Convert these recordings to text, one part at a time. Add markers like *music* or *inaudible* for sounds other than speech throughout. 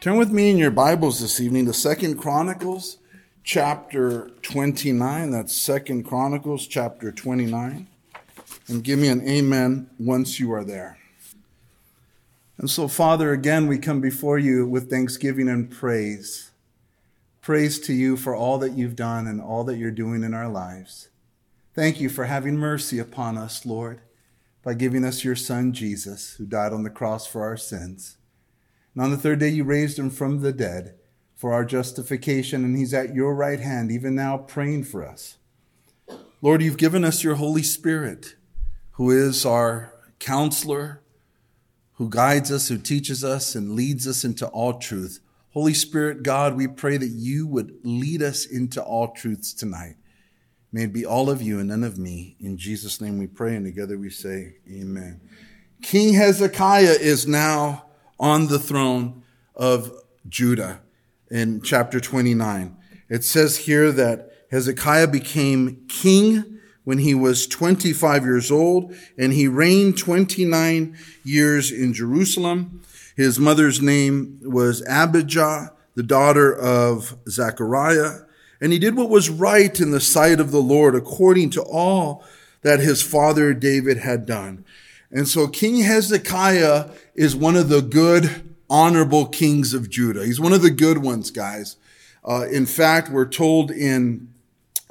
Turn with me in your Bibles this evening to Second Chronicles chapter 29. That's Second Chronicles chapter 29. And give me an amen once you are there. And so, Father, again, we come before you with thanksgiving and praise. Praise to you for all that you've done and all that you're doing in our lives. Thank you for having mercy upon us, Lord, by giving us your Son, Jesus, who died on the cross for our sins. And on the third day, you raised him from the dead for our justification, and he's at your right hand, even now, praying for us. Lord, you've given us your Holy Spirit, who is our counselor, who guides us, who teaches us, and leads us into all truth. Holy Spirit, God, we pray that you would lead us into all truths tonight. May it be all of you and none of me. In Jesus' name we pray, and together we say, Amen. King Hezekiah is now on the throne of Judah in chapter 29. It says here that Hezekiah became king when he was 25 years old and he reigned 29 years in Jerusalem. His mother's name was Abijah, the daughter of Zechariah. And he did what was right in the sight of the Lord according to all that his father David had done. And so King Hezekiah is one of the good, honorable kings of Judah. He's one of the good ones, guys. Uh, in fact, we're told in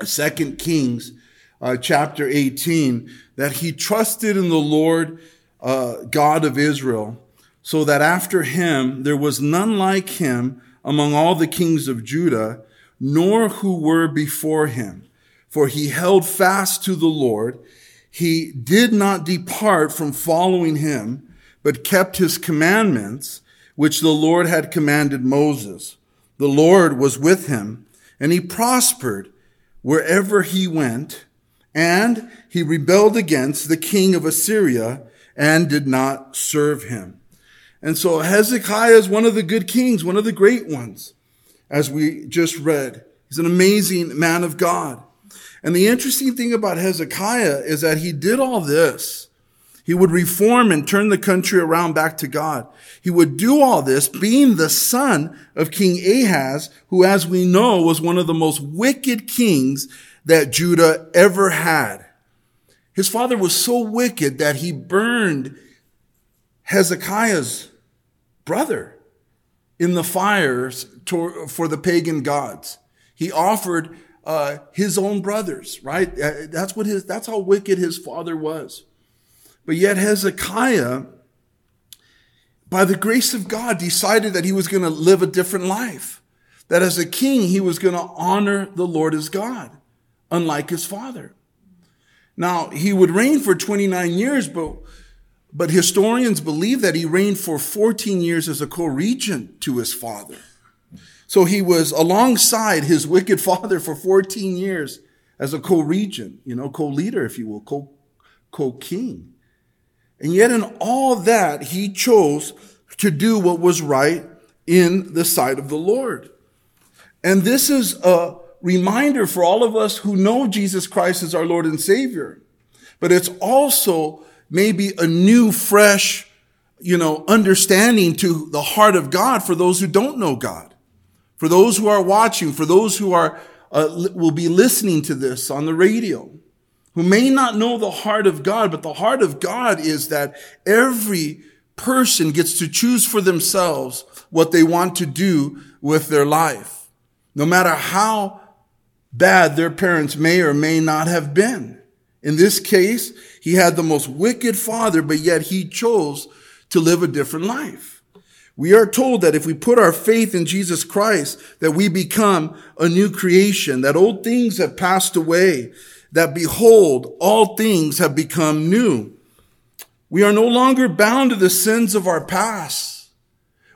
Second Kings uh, chapter 18 that he trusted in the Lord uh, God of Israel, so that after him there was none like him among all the kings of Judah, nor who were before him. For he held fast to the Lord he did not depart from following him, but kept his commandments, which the Lord had commanded Moses. The Lord was with him, and he prospered wherever he went, and he rebelled against the king of Assyria and did not serve him. And so Hezekiah is one of the good kings, one of the great ones, as we just read. He's an amazing man of God. And the interesting thing about Hezekiah is that he did all this. He would reform and turn the country around back to God. He would do all this being the son of King Ahaz, who, as we know, was one of the most wicked kings that Judah ever had. His father was so wicked that he burned Hezekiah's brother in the fires for the pagan gods. He offered uh, his own brothers, right? Uh, that's what his, that's how wicked his father was. But yet Hezekiah, by the grace of God, decided that he was going to live a different life. That as a king, he was going to honor the Lord as God, unlike his father. Now, he would reign for 29 years, but, but historians believe that he reigned for 14 years as a co-regent to his father. So he was alongside his wicked father for 14 years as a co-regent, you know, co-leader, if you will, co- co-king. And yet in all that, he chose to do what was right in the sight of the Lord. And this is a reminder for all of us who know Jesus Christ as our Lord and Savior. But it's also maybe a new, fresh, you know, understanding to the heart of God for those who don't know God for those who are watching, for those who are uh, will be listening to this on the radio, who may not know the heart of God, but the heart of God is that every person gets to choose for themselves what they want to do with their life, no matter how bad their parents may or may not have been. In this case, he had the most wicked father, but yet he chose to live a different life. We are told that if we put our faith in Jesus Christ, that we become a new creation, that old things have passed away, that behold, all things have become new. We are no longer bound to the sins of our past.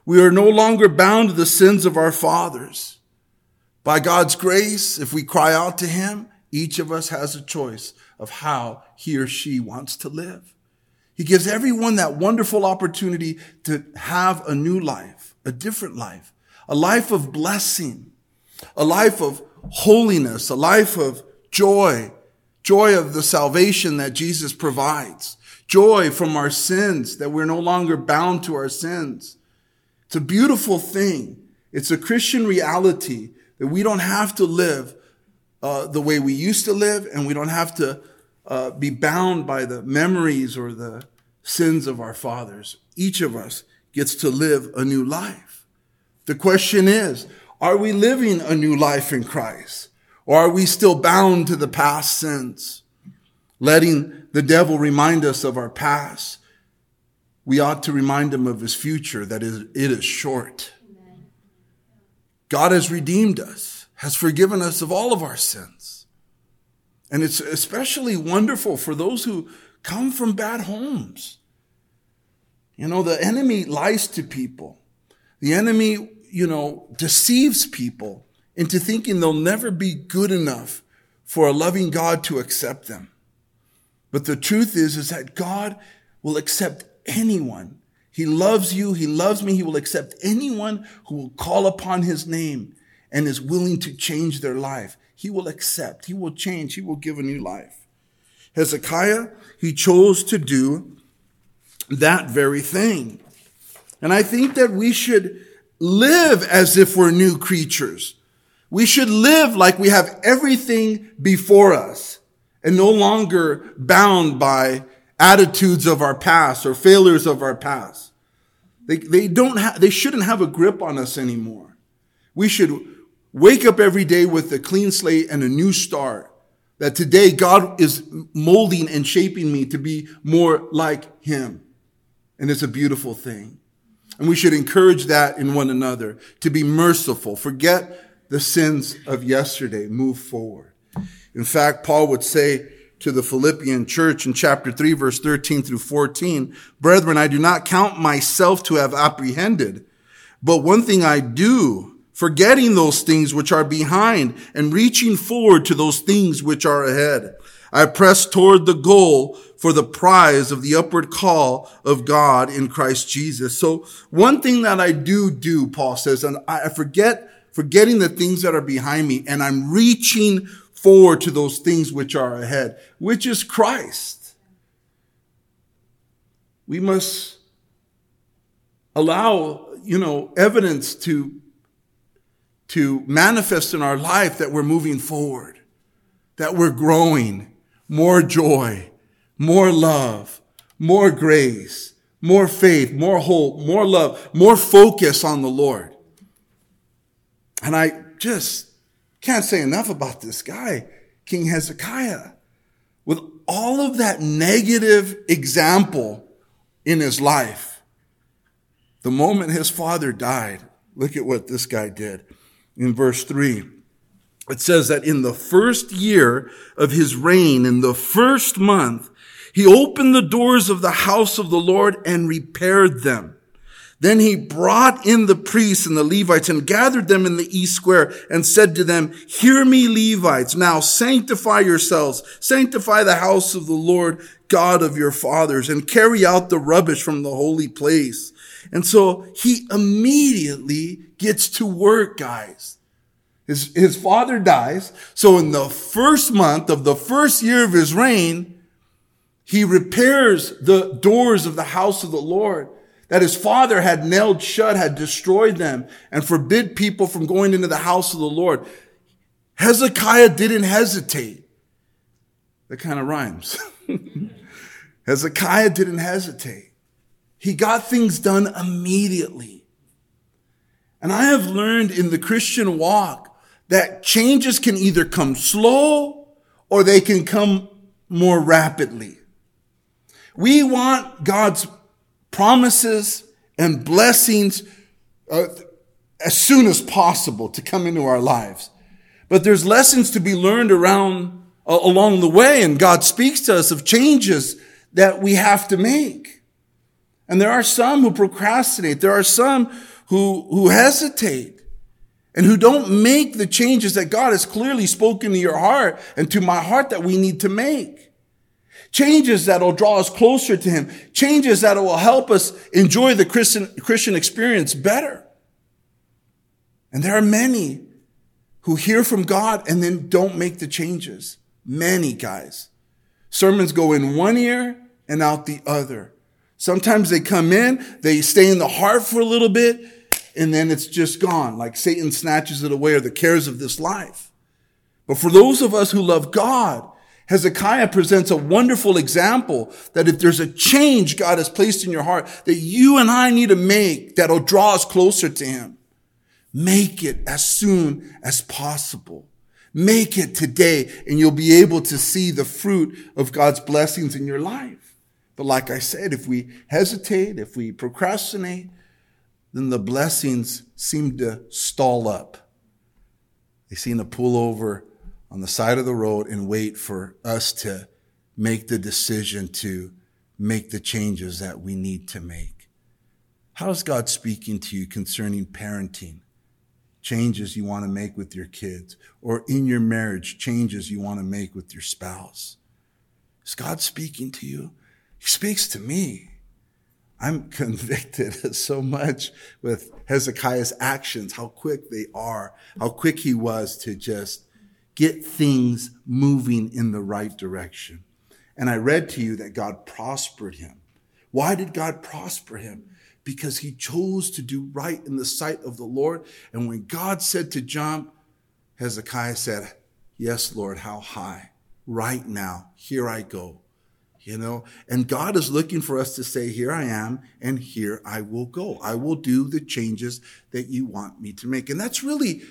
We are no longer bound to the sins of our fathers. By God's grace, if we cry out to Him, each of us has a choice of how he or she wants to live. He gives everyone that wonderful opportunity to have a new life, a different life, a life of blessing, a life of holiness, a life of joy, joy of the salvation that Jesus provides, joy from our sins, that we're no longer bound to our sins. It's a beautiful thing. It's a Christian reality that we don't have to live uh, the way we used to live, and we don't have to uh, be bound by the memories or the sins of our fathers. Each of us gets to live a new life. The question is, are we living a new life in Christ? Or are we still bound to the past sins? Letting the devil remind us of our past, we ought to remind him of his future, that is, it is short. God has redeemed us, has forgiven us of all of our sins. And it's especially wonderful for those who come from bad homes. You know, the enemy lies to people. The enemy you know, deceives people into thinking they'll never be good enough for a loving God to accept them. But the truth is, is that God will accept anyone. He loves you. He loves me. He will accept anyone who will call upon his name and is willing to change their life. He will accept. He will change. He will give a new life. Hezekiah, he chose to do that very thing. And I think that we should live as if we're new creatures. We should live like we have everything before us and no longer bound by attitudes of our past or failures of our past. They, they don't have, they shouldn't have a grip on us anymore. We should wake up every day with a clean slate and a new start. That today God is molding and shaping me to be more like Him. And it's a beautiful thing. And we should encourage that in one another to be merciful. Forget the sins of yesterday. Move forward. In fact, Paul would say to the Philippian church in chapter 3, verse 13 through 14, Brethren, I do not count myself to have apprehended, but one thing I do, forgetting those things which are behind and reaching forward to those things which are ahead. I press toward the goal for the prize of the upward call of God in Christ Jesus. So one thing that I do do, Paul says, and I forget, forgetting the things that are behind me and I'm reaching forward to those things which are ahead, which is Christ. We must allow, you know, evidence to, to manifest in our life that we're moving forward, that we're growing, more joy, more love, more grace, more faith, more hope, more love, more focus on the Lord. And I just can't say enough about this guy, King Hezekiah. With all of that negative example in his life, the moment his father died, look at what this guy did in verse 3 it says that in the first year of his reign, in the first month, he opened the doors of the house of the Lord and repaired them. Then he brought in the priests and the Levites and gathered them in the east square and said to them, Hear me, Levites. Now sanctify yourselves, sanctify the house of the Lord God of your fathers and carry out the rubbish from the holy place. And so he immediately gets to work, guys. His, his father dies. So in the first month of the first year of his reign, he repairs the doors of the house of the Lord that his father had nailed shut, had destroyed them and forbid people from going into the house of the Lord. Hezekiah didn't hesitate. That kind of rhymes. *laughs* Hezekiah didn't hesitate. He got things done immediately. And I have learned in the Christian walk that changes can either come slow or they can come more rapidly. We want God's promises and blessings uh, as soon as possible to come into our lives. But there's lessons to be learned around uh, along the way and God speaks to us of changes that we have to make. And there are some who procrastinate. There are some who, who hesitate and who don't make the changes that God has clearly spoken to your heart and to my heart that we need to make. Changes that will draw us closer to Him. Changes that will help us enjoy the Christian, Christian experience better. And there are many who hear from God and then don't make the changes. Many guys. Sermons go in one ear and out the other. Sometimes they come in, they stay in the heart for a little bit, and then it's just gone, like Satan snatches it away or the cares of this life. But for those of us who love God, Hezekiah presents a wonderful example that if there's a change God has placed in your heart that you and I need to make that'll draw us closer to Him, make it as soon as possible. Make it today and you'll be able to see the fruit of God's blessings in your life. But like I said, if we hesitate, if we procrastinate, then the blessings seem to stall up. They seem to pull over on the side of the road and wait for us to make the decision to make the changes that we need to make. How is God speaking to you concerning parenting? Changes you want to make with your kids, or in your marriage, changes you want to make with your spouse. Is God speaking to you? He speaks to me. I'm *laughs* convicted *laughs* so much with Hezekiah's actions, how quick they are, how quick he was to just get things moving in the right direction. And I read to you that God prospered him. Why did God prosper him? Because he chose to do right in the sight of the Lord. And when God said to jump, Hezekiah said, Yes, Lord, how high? Right now, here I go. You know, and God is looking for us to say, Here I am, and here I will go. I will do the changes that you want me to make. And that's really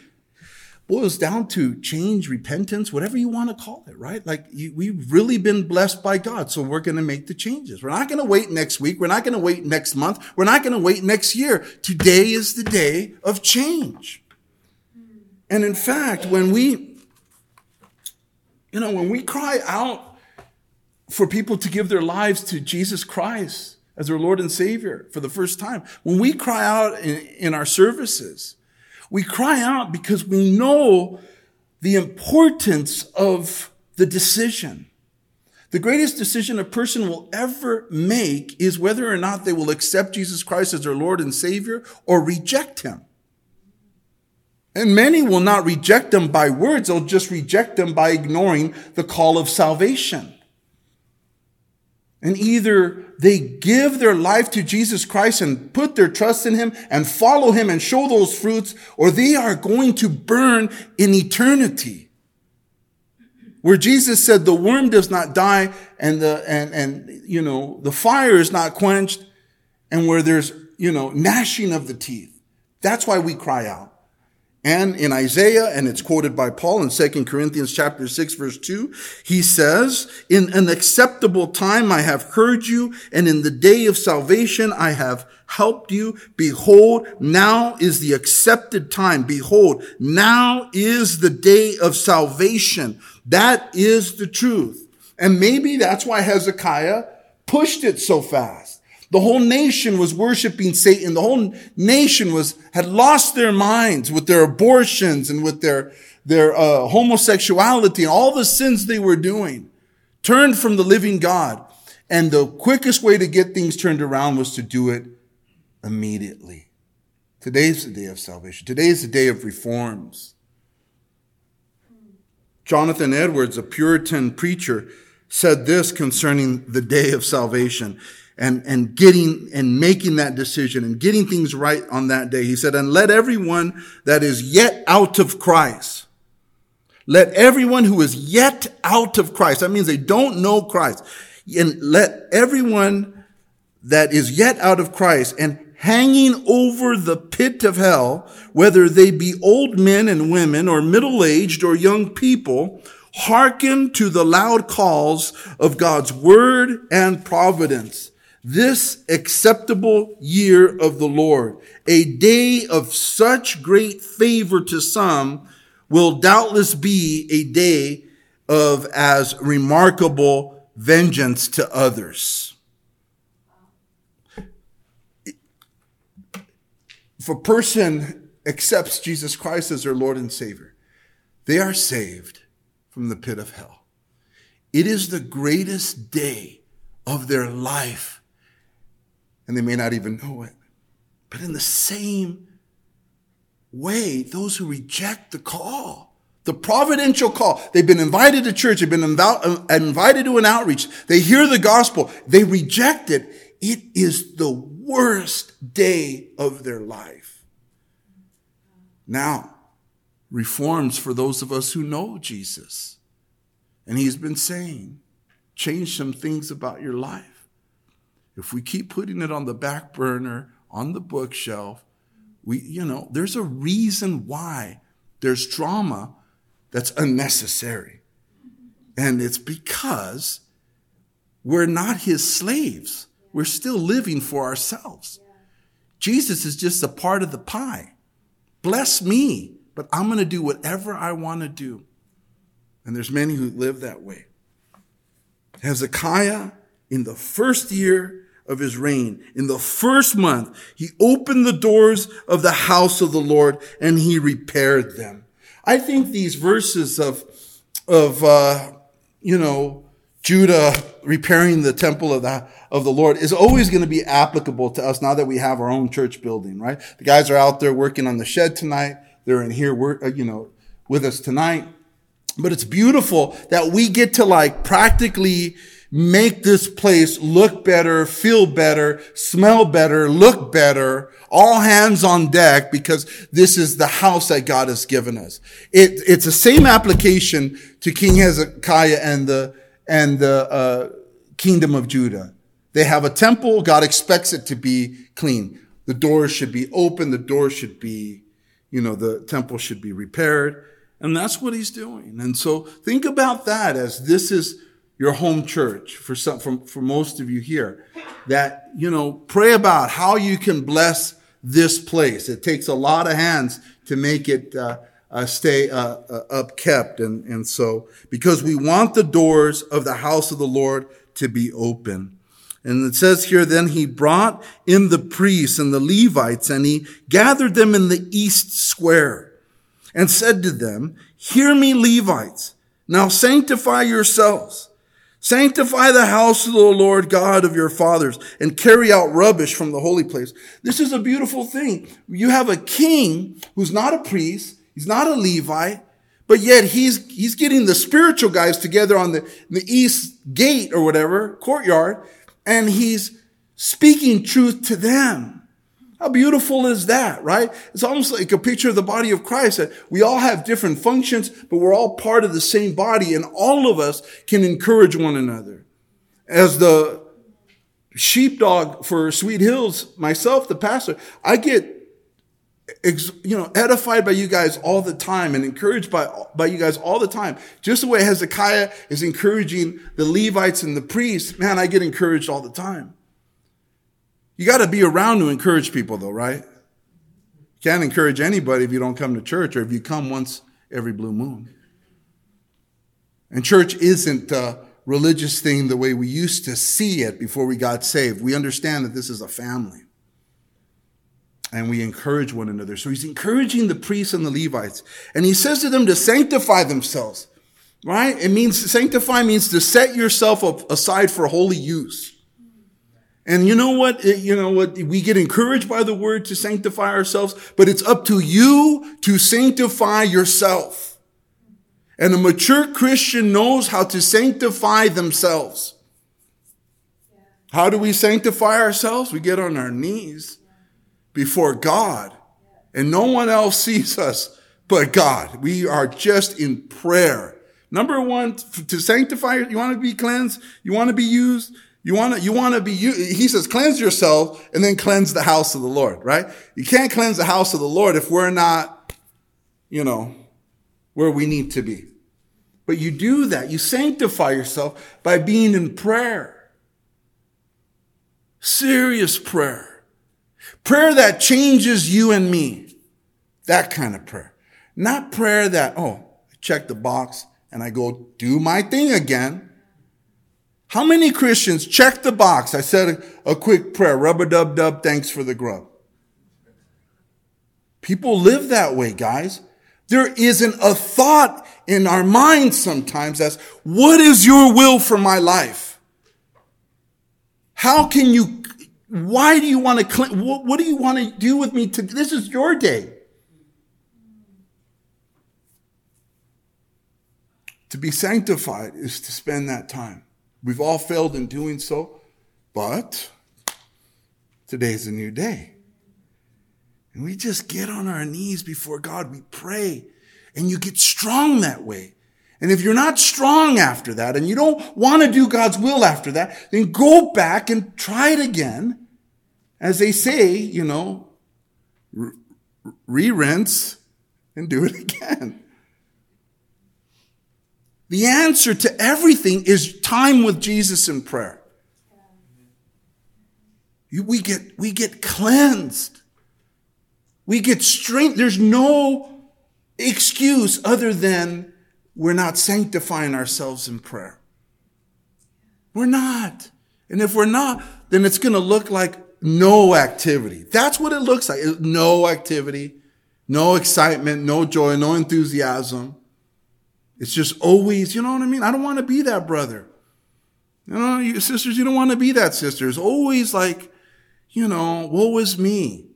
boils down to change, repentance, whatever you want to call it, right? Like you, we've really been blessed by God. So we're going to make the changes. We're not going to wait next week. We're not going to wait next month. We're not going to wait next year. Today is the day of change. And in fact, when we, you know, when we cry out for people to give their lives to Jesus Christ as their Lord and Savior for the first time, when we cry out in, in our services, we cry out because we know the importance of the decision. The greatest decision a person will ever make is whether or not they will accept Jesus Christ as their Lord and Savior or reject Him. And many will not reject Him by words, they'll just reject Him by ignoring the call of salvation. And either they give their life to Jesus Christ and put their trust in Him and follow Him and show those fruits, or they are going to burn in eternity. Where Jesus said the worm does not die and the, and, and, you know, the fire is not quenched and where there's, you know, gnashing of the teeth. That's why we cry out. And in Isaiah, and it's quoted by Paul in 2 Corinthians chapter 6 verse 2, he says, In an acceptable time I have heard you, and in the day of salvation I have helped you. Behold, now is the accepted time. Behold, now is the day of salvation. That is the truth. And maybe that's why Hezekiah pushed it so fast. The whole nation was worshiping Satan. The whole nation was, had lost their minds with their abortions and with their, their uh, homosexuality and all the sins they were doing. Turned from the living God. And the quickest way to get things turned around was to do it immediately. Today's the day of salvation. Today is the day of reforms. Jonathan Edwards, a Puritan preacher, said this concerning the day of salvation and, and getting and making that decision and getting things right on that day. He said, and let everyone that is yet out of Christ, let everyone who is yet out of Christ, that means they don't know Christ, and let everyone that is yet out of Christ and hanging over the pit of hell, whether they be old men and women or middle aged or young people, hearken to the loud calls of God's word and providence this acceptable year of the Lord, a day of such great favor to some, will doubtless be a day of as remarkable vengeance to others. if a person accepts Jesus Christ as their Lord and Savior, they are saved from the pit of hell. It is the greatest day of their life. And they may not even know it. But in the same way, those who reject the call, the providential call, they've been invited to church, they've been uh, invited to an outreach, they hear the gospel, they reject it. It is the worst day of their life. Now, reforms for those of us who know Jesus. And he's been saying, change some things about your life. If we keep putting it on the back burner, on the bookshelf. We, you know, there's a reason why there's trauma that's unnecessary. And it's because we're not his slaves. We're still living for ourselves. Jesus is just a part of the pie. Bless me, but I'm going to do whatever I want to do. And there's many who live that way. Hezekiah, in the first year of his reign. In the first month, he opened the doors of the house of the Lord and he repaired them. I think these verses of, of, uh, you know, Judah repairing the temple of the, of the Lord is always going to be applicable to us now that we have our own church building, right? The guys are out there working on the shed tonight. They're in here, work, uh, you know, with us tonight. But it's beautiful that we get to like practically make this place look better, feel better, smell better, look better, all hands on deck because this is the house that God has given us. It, it's the same application to King Hezekiah and the, and the, uh, kingdom of Judah. They have a temple. God expects it to be clean. The doors should be open. The doors should be, you know, the temple should be repaired. And that's what he's doing. And so think about that as this is your home church for some, for, for most of you here that, you know, pray about how you can bless this place. It takes a lot of hands to make it, uh, uh, stay uh, uh, upkept. And, and so, because we want the doors of the house of the Lord to be open. And it says here, then he brought in the priests and the Levites and he gathered them in the east square and said to them, hear me, Levites. Now sanctify yourselves Sanctify the house of the Lord God of your fathers and carry out rubbish from the holy place. This is a beautiful thing. You have a king who's not a priest. He's not a Levite, but yet he's, he's getting the spiritual guys together on the, the east gate or whatever, courtyard, and he's speaking truth to them. How beautiful is that, right? It's almost like a picture of the body of Christ that we all have different functions, but we're all part of the same body and all of us can encourage one another. As the sheepdog for Sweet Hills, myself, the pastor, I get, you know, edified by you guys all the time and encouraged by, by you guys all the time. Just the way Hezekiah is encouraging the Levites and the priests, man, I get encouraged all the time. You got to be around to encourage people, though, right? You can't encourage anybody if you don't come to church or if you come once every blue moon. And church isn't a religious thing the way we used to see it before we got saved. We understand that this is a family. And we encourage one another. So he's encouraging the priests and the Levites. And he says to them to sanctify themselves, right? It means sanctify means to set yourself aside for holy use. And you know what? You know what? We get encouraged by the word to sanctify ourselves, but it's up to you to sanctify yourself. And a mature Christian knows how to sanctify themselves. How do we sanctify ourselves? We get on our knees before God and no one else sees us but God. We are just in prayer. Number one, to sanctify, you want to be cleansed? You want to be used? You want to, you want to be, you, he says, cleanse yourself and then cleanse the house of the Lord, right? You can't cleanse the house of the Lord if we're not, you know, where we need to be. But you do that. You sanctify yourself by being in prayer. Serious prayer. Prayer that changes you and me. That kind of prayer. Not prayer that, oh, I check the box and I go do my thing again. How many Christians check the box? I said a, a quick prayer, rub a dub dub, thanks for the grub. People live that way, guys. There isn't a thought in our minds sometimes as, what is your will for my life? How can you, why do you want to, what, what do you want to do with me? To, this is your day. To be sanctified is to spend that time. We've all failed in doing so, but today's a new day. And we just get on our knees before God. We pray. And you get strong that way. And if you're not strong after that and you don't want to do God's will after that, then go back and try it again. As they say, you know, re rinse and do it *laughs* again. The answer to everything is time with Jesus in prayer. We get, we get cleansed. We get strength. There's no excuse other than we're not sanctifying ourselves in prayer. We're not. And if we're not, then it's going to look like no activity. That's what it looks like. No activity, no excitement, no joy, no enthusiasm. It's just always, you know what I mean? I don't want to be that brother. You know, you sisters, you don't want to be that sister. It's always like, you know, woe is me.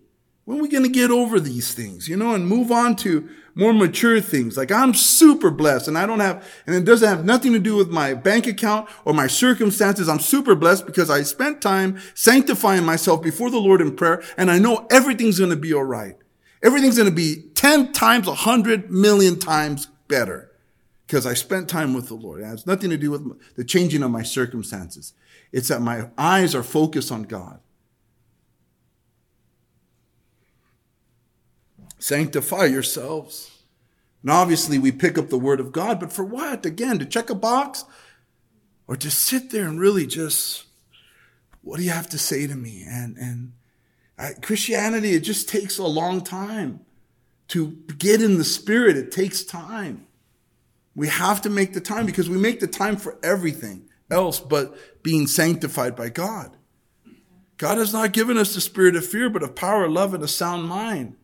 When are we going to get over these things, you know, and move on to more mature things? Like I'm super blessed and I don't have, and it doesn't have nothing to do with my bank account or my circumstances. I'm super blessed because I spent time sanctifying myself before the Lord in prayer and I know everything's going to be all right. Everything's going to be 10 times, 100 million times better because I spent time with the Lord. It has nothing to do with the changing of my circumstances. It's that my eyes are focused on God. Sanctify yourselves. And obviously, we pick up the word of God, but for what? Again, to check a box? Or to sit there and really just, what do you have to say to me? And, and Christianity, it just takes a long time to get in the spirit. It takes time. We have to make the time because we make the time for everything else but being sanctified by God. God has not given us the spirit of fear, but of power, love, and a sound mind.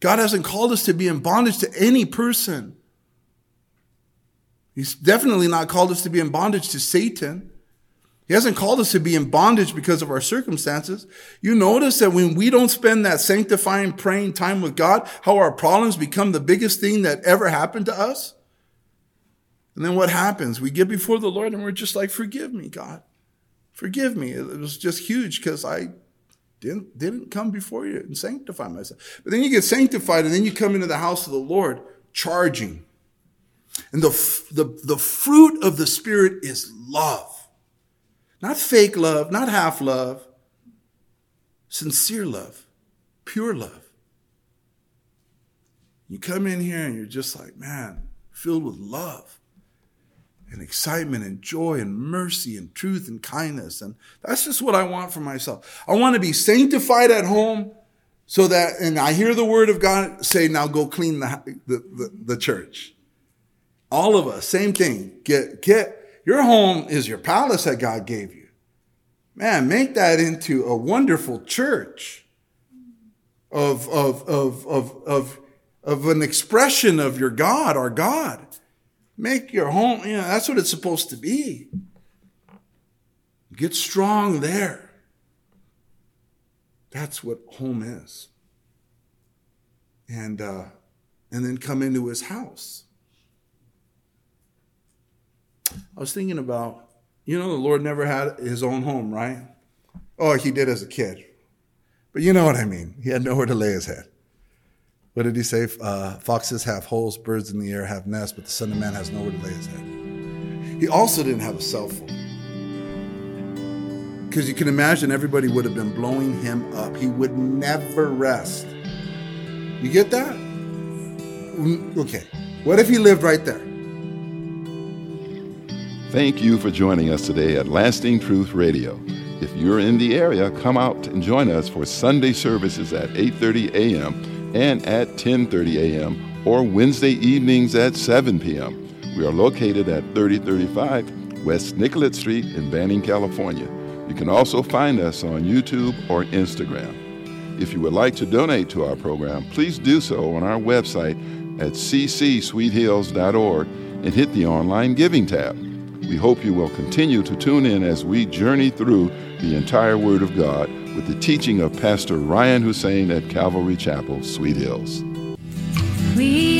God hasn't called us to be in bondage to any person. He's definitely not called us to be in bondage to Satan. He hasn't called us to be in bondage because of our circumstances. You notice that when we don't spend that sanctifying, praying time with God, how our problems become the biggest thing that ever happened to us? And then what happens? We get before the Lord and we're just like, forgive me, God. Forgive me. It was just huge because I didn't, didn't come before you and sanctify myself. But then you get sanctified and then you come into the house of the Lord charging. And the, the, the fruit of the Spirit is love. Not fake love, not half love, sincere love, pure love. You come in here and you're just like, man, filled with love and excitement and joy and mercy and truth and kindness. And that's just what I want for myself. I want to be sanctified at home so that, and I hear the word of God say, now go clean the, the, the, the church. All of us, same thing. Get, get, your home is your palace that God gave you. Man, make that into a wonderful church of, of, of, of, of, of an expression of your God, our God. Make your home, you know, that's what it's supposed to be. Get strong there. That's what home is. And uh, and then come into his house. I was thinking about, you know, the Lord never had his own home, right? Oh, he did as a kid. But you know what I mean. He had nowhere to lay his head. What did he say? Uh, foxes have holes, birds in the air have nests, but the Son of Man has nowhere to lay his head. He also didn't have a cell phone. Because you can imagine everybody would have been blowing him up. He would never rest. You get that? Mm, okay. What if he lived right there? Thank you for joining us today at Lasting Truth Radio. If you're in the area, come out and join us for Sunday services at 8:30 a.m and at 10:30 a.m. or Wednesday evenings at 7 p.m. We are located at 3035 West Nicollet Street in Banning, California. You can also find us on YouTube or Instagram. If you would like to donate to our program, please do so on our website at ccsweethills.org and hit the online giving tab. We hope you will continue to tune in as we journey through the entire Word of God with the teaching of Pastor Ryan Hussein at Calvary Chapel, Sweet Hills. Adore